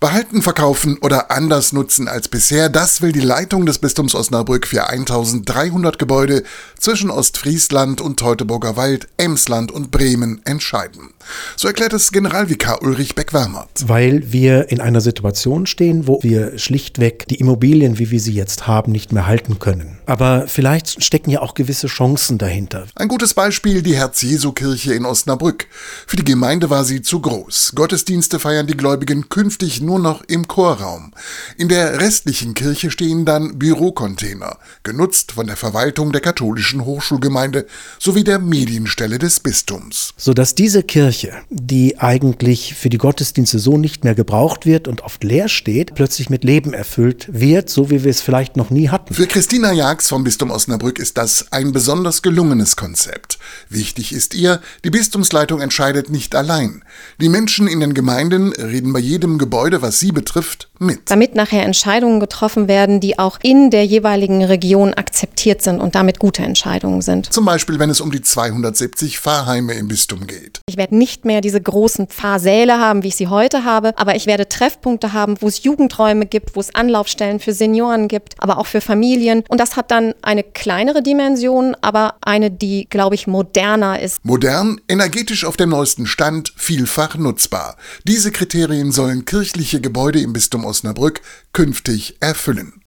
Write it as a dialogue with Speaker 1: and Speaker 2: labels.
Speaker 1: Behalten, verkaufen oder anders nutzen als bisher, das will die Leitung des Bistums Osnabrück für 1300 Gebäude zwischen Ostfriesland und Teutoburger Wald, Emsland und Bremen entscheiden. So erklärt es Generalvikar Ulrich Beck-Wermert.
Speaker 2: Weil wir in einer Situation stehen, wo wir schlichtweg die Immobilien, wie wir sie jetzt haben, nicht mehr halten können. Aber vielleicht stecken ja auch gewisse Chancen dahinter.
Speaker 1: Ein gutes Beispiel die Herz-Jesu-Kirche in Osnabrück. Für die Gemeinde war sie zu groß. Gottesdienste feiern die Gläubigen künftig nur noch im Chorraum. In der restlichen Kirche stehen dann Bürocontainer, genutzt von der Verwaltung der katholischen Hochschulgemeinde sowie der Medienstelle des Bistums.
Speaker 2: Sodass diese Kirche, die eigentlich für die Gottesdienste so nicht mehr gebraucht wird und oft leer steht, plötzlich mit Leben erfüllt wird, so wie wir es vielleicht noch nie hatten.
Speaker 1: Für Christina Jags vom Bistum Osnabrück ist das ein besonders gelungenes Konzept. Wichtig ist ihr, die Bistumsleitung entscheidet nicht allein. Die Menschen in den Gemeinden reden bei jedem Gebäude, was sie betrifft, mit.
Speaker 3: Damit nachher Entscheidungen getroffen werden, die auch in der jeweiligen Region akzeptiert sind und damit gute Entscheidungen sind.
Speaker 1: Zum Beispiel, wenn es um die 270 Pfarrheime im Bistum geht.
Speaker 3: Ich werde nicht mehr diese großen Pfarrsäle haben, wie ich sie heute habe, aber ich werde Treffpunkte haben, wo es Jugendräume gibt, wo es Anlaufstellen für Senioren gibt, aber auch für Familien. Und das hat dann eine kleinere Dimension, aber eine, die, glaube ich, moderner ist.
Speaker 1: Modern, energetisch auf dem neuesten Stand, vielfach nutzbar. Diese Kriterien sollen kirchliche Gebäude im Bistum Osnabrück künftig erfüllen.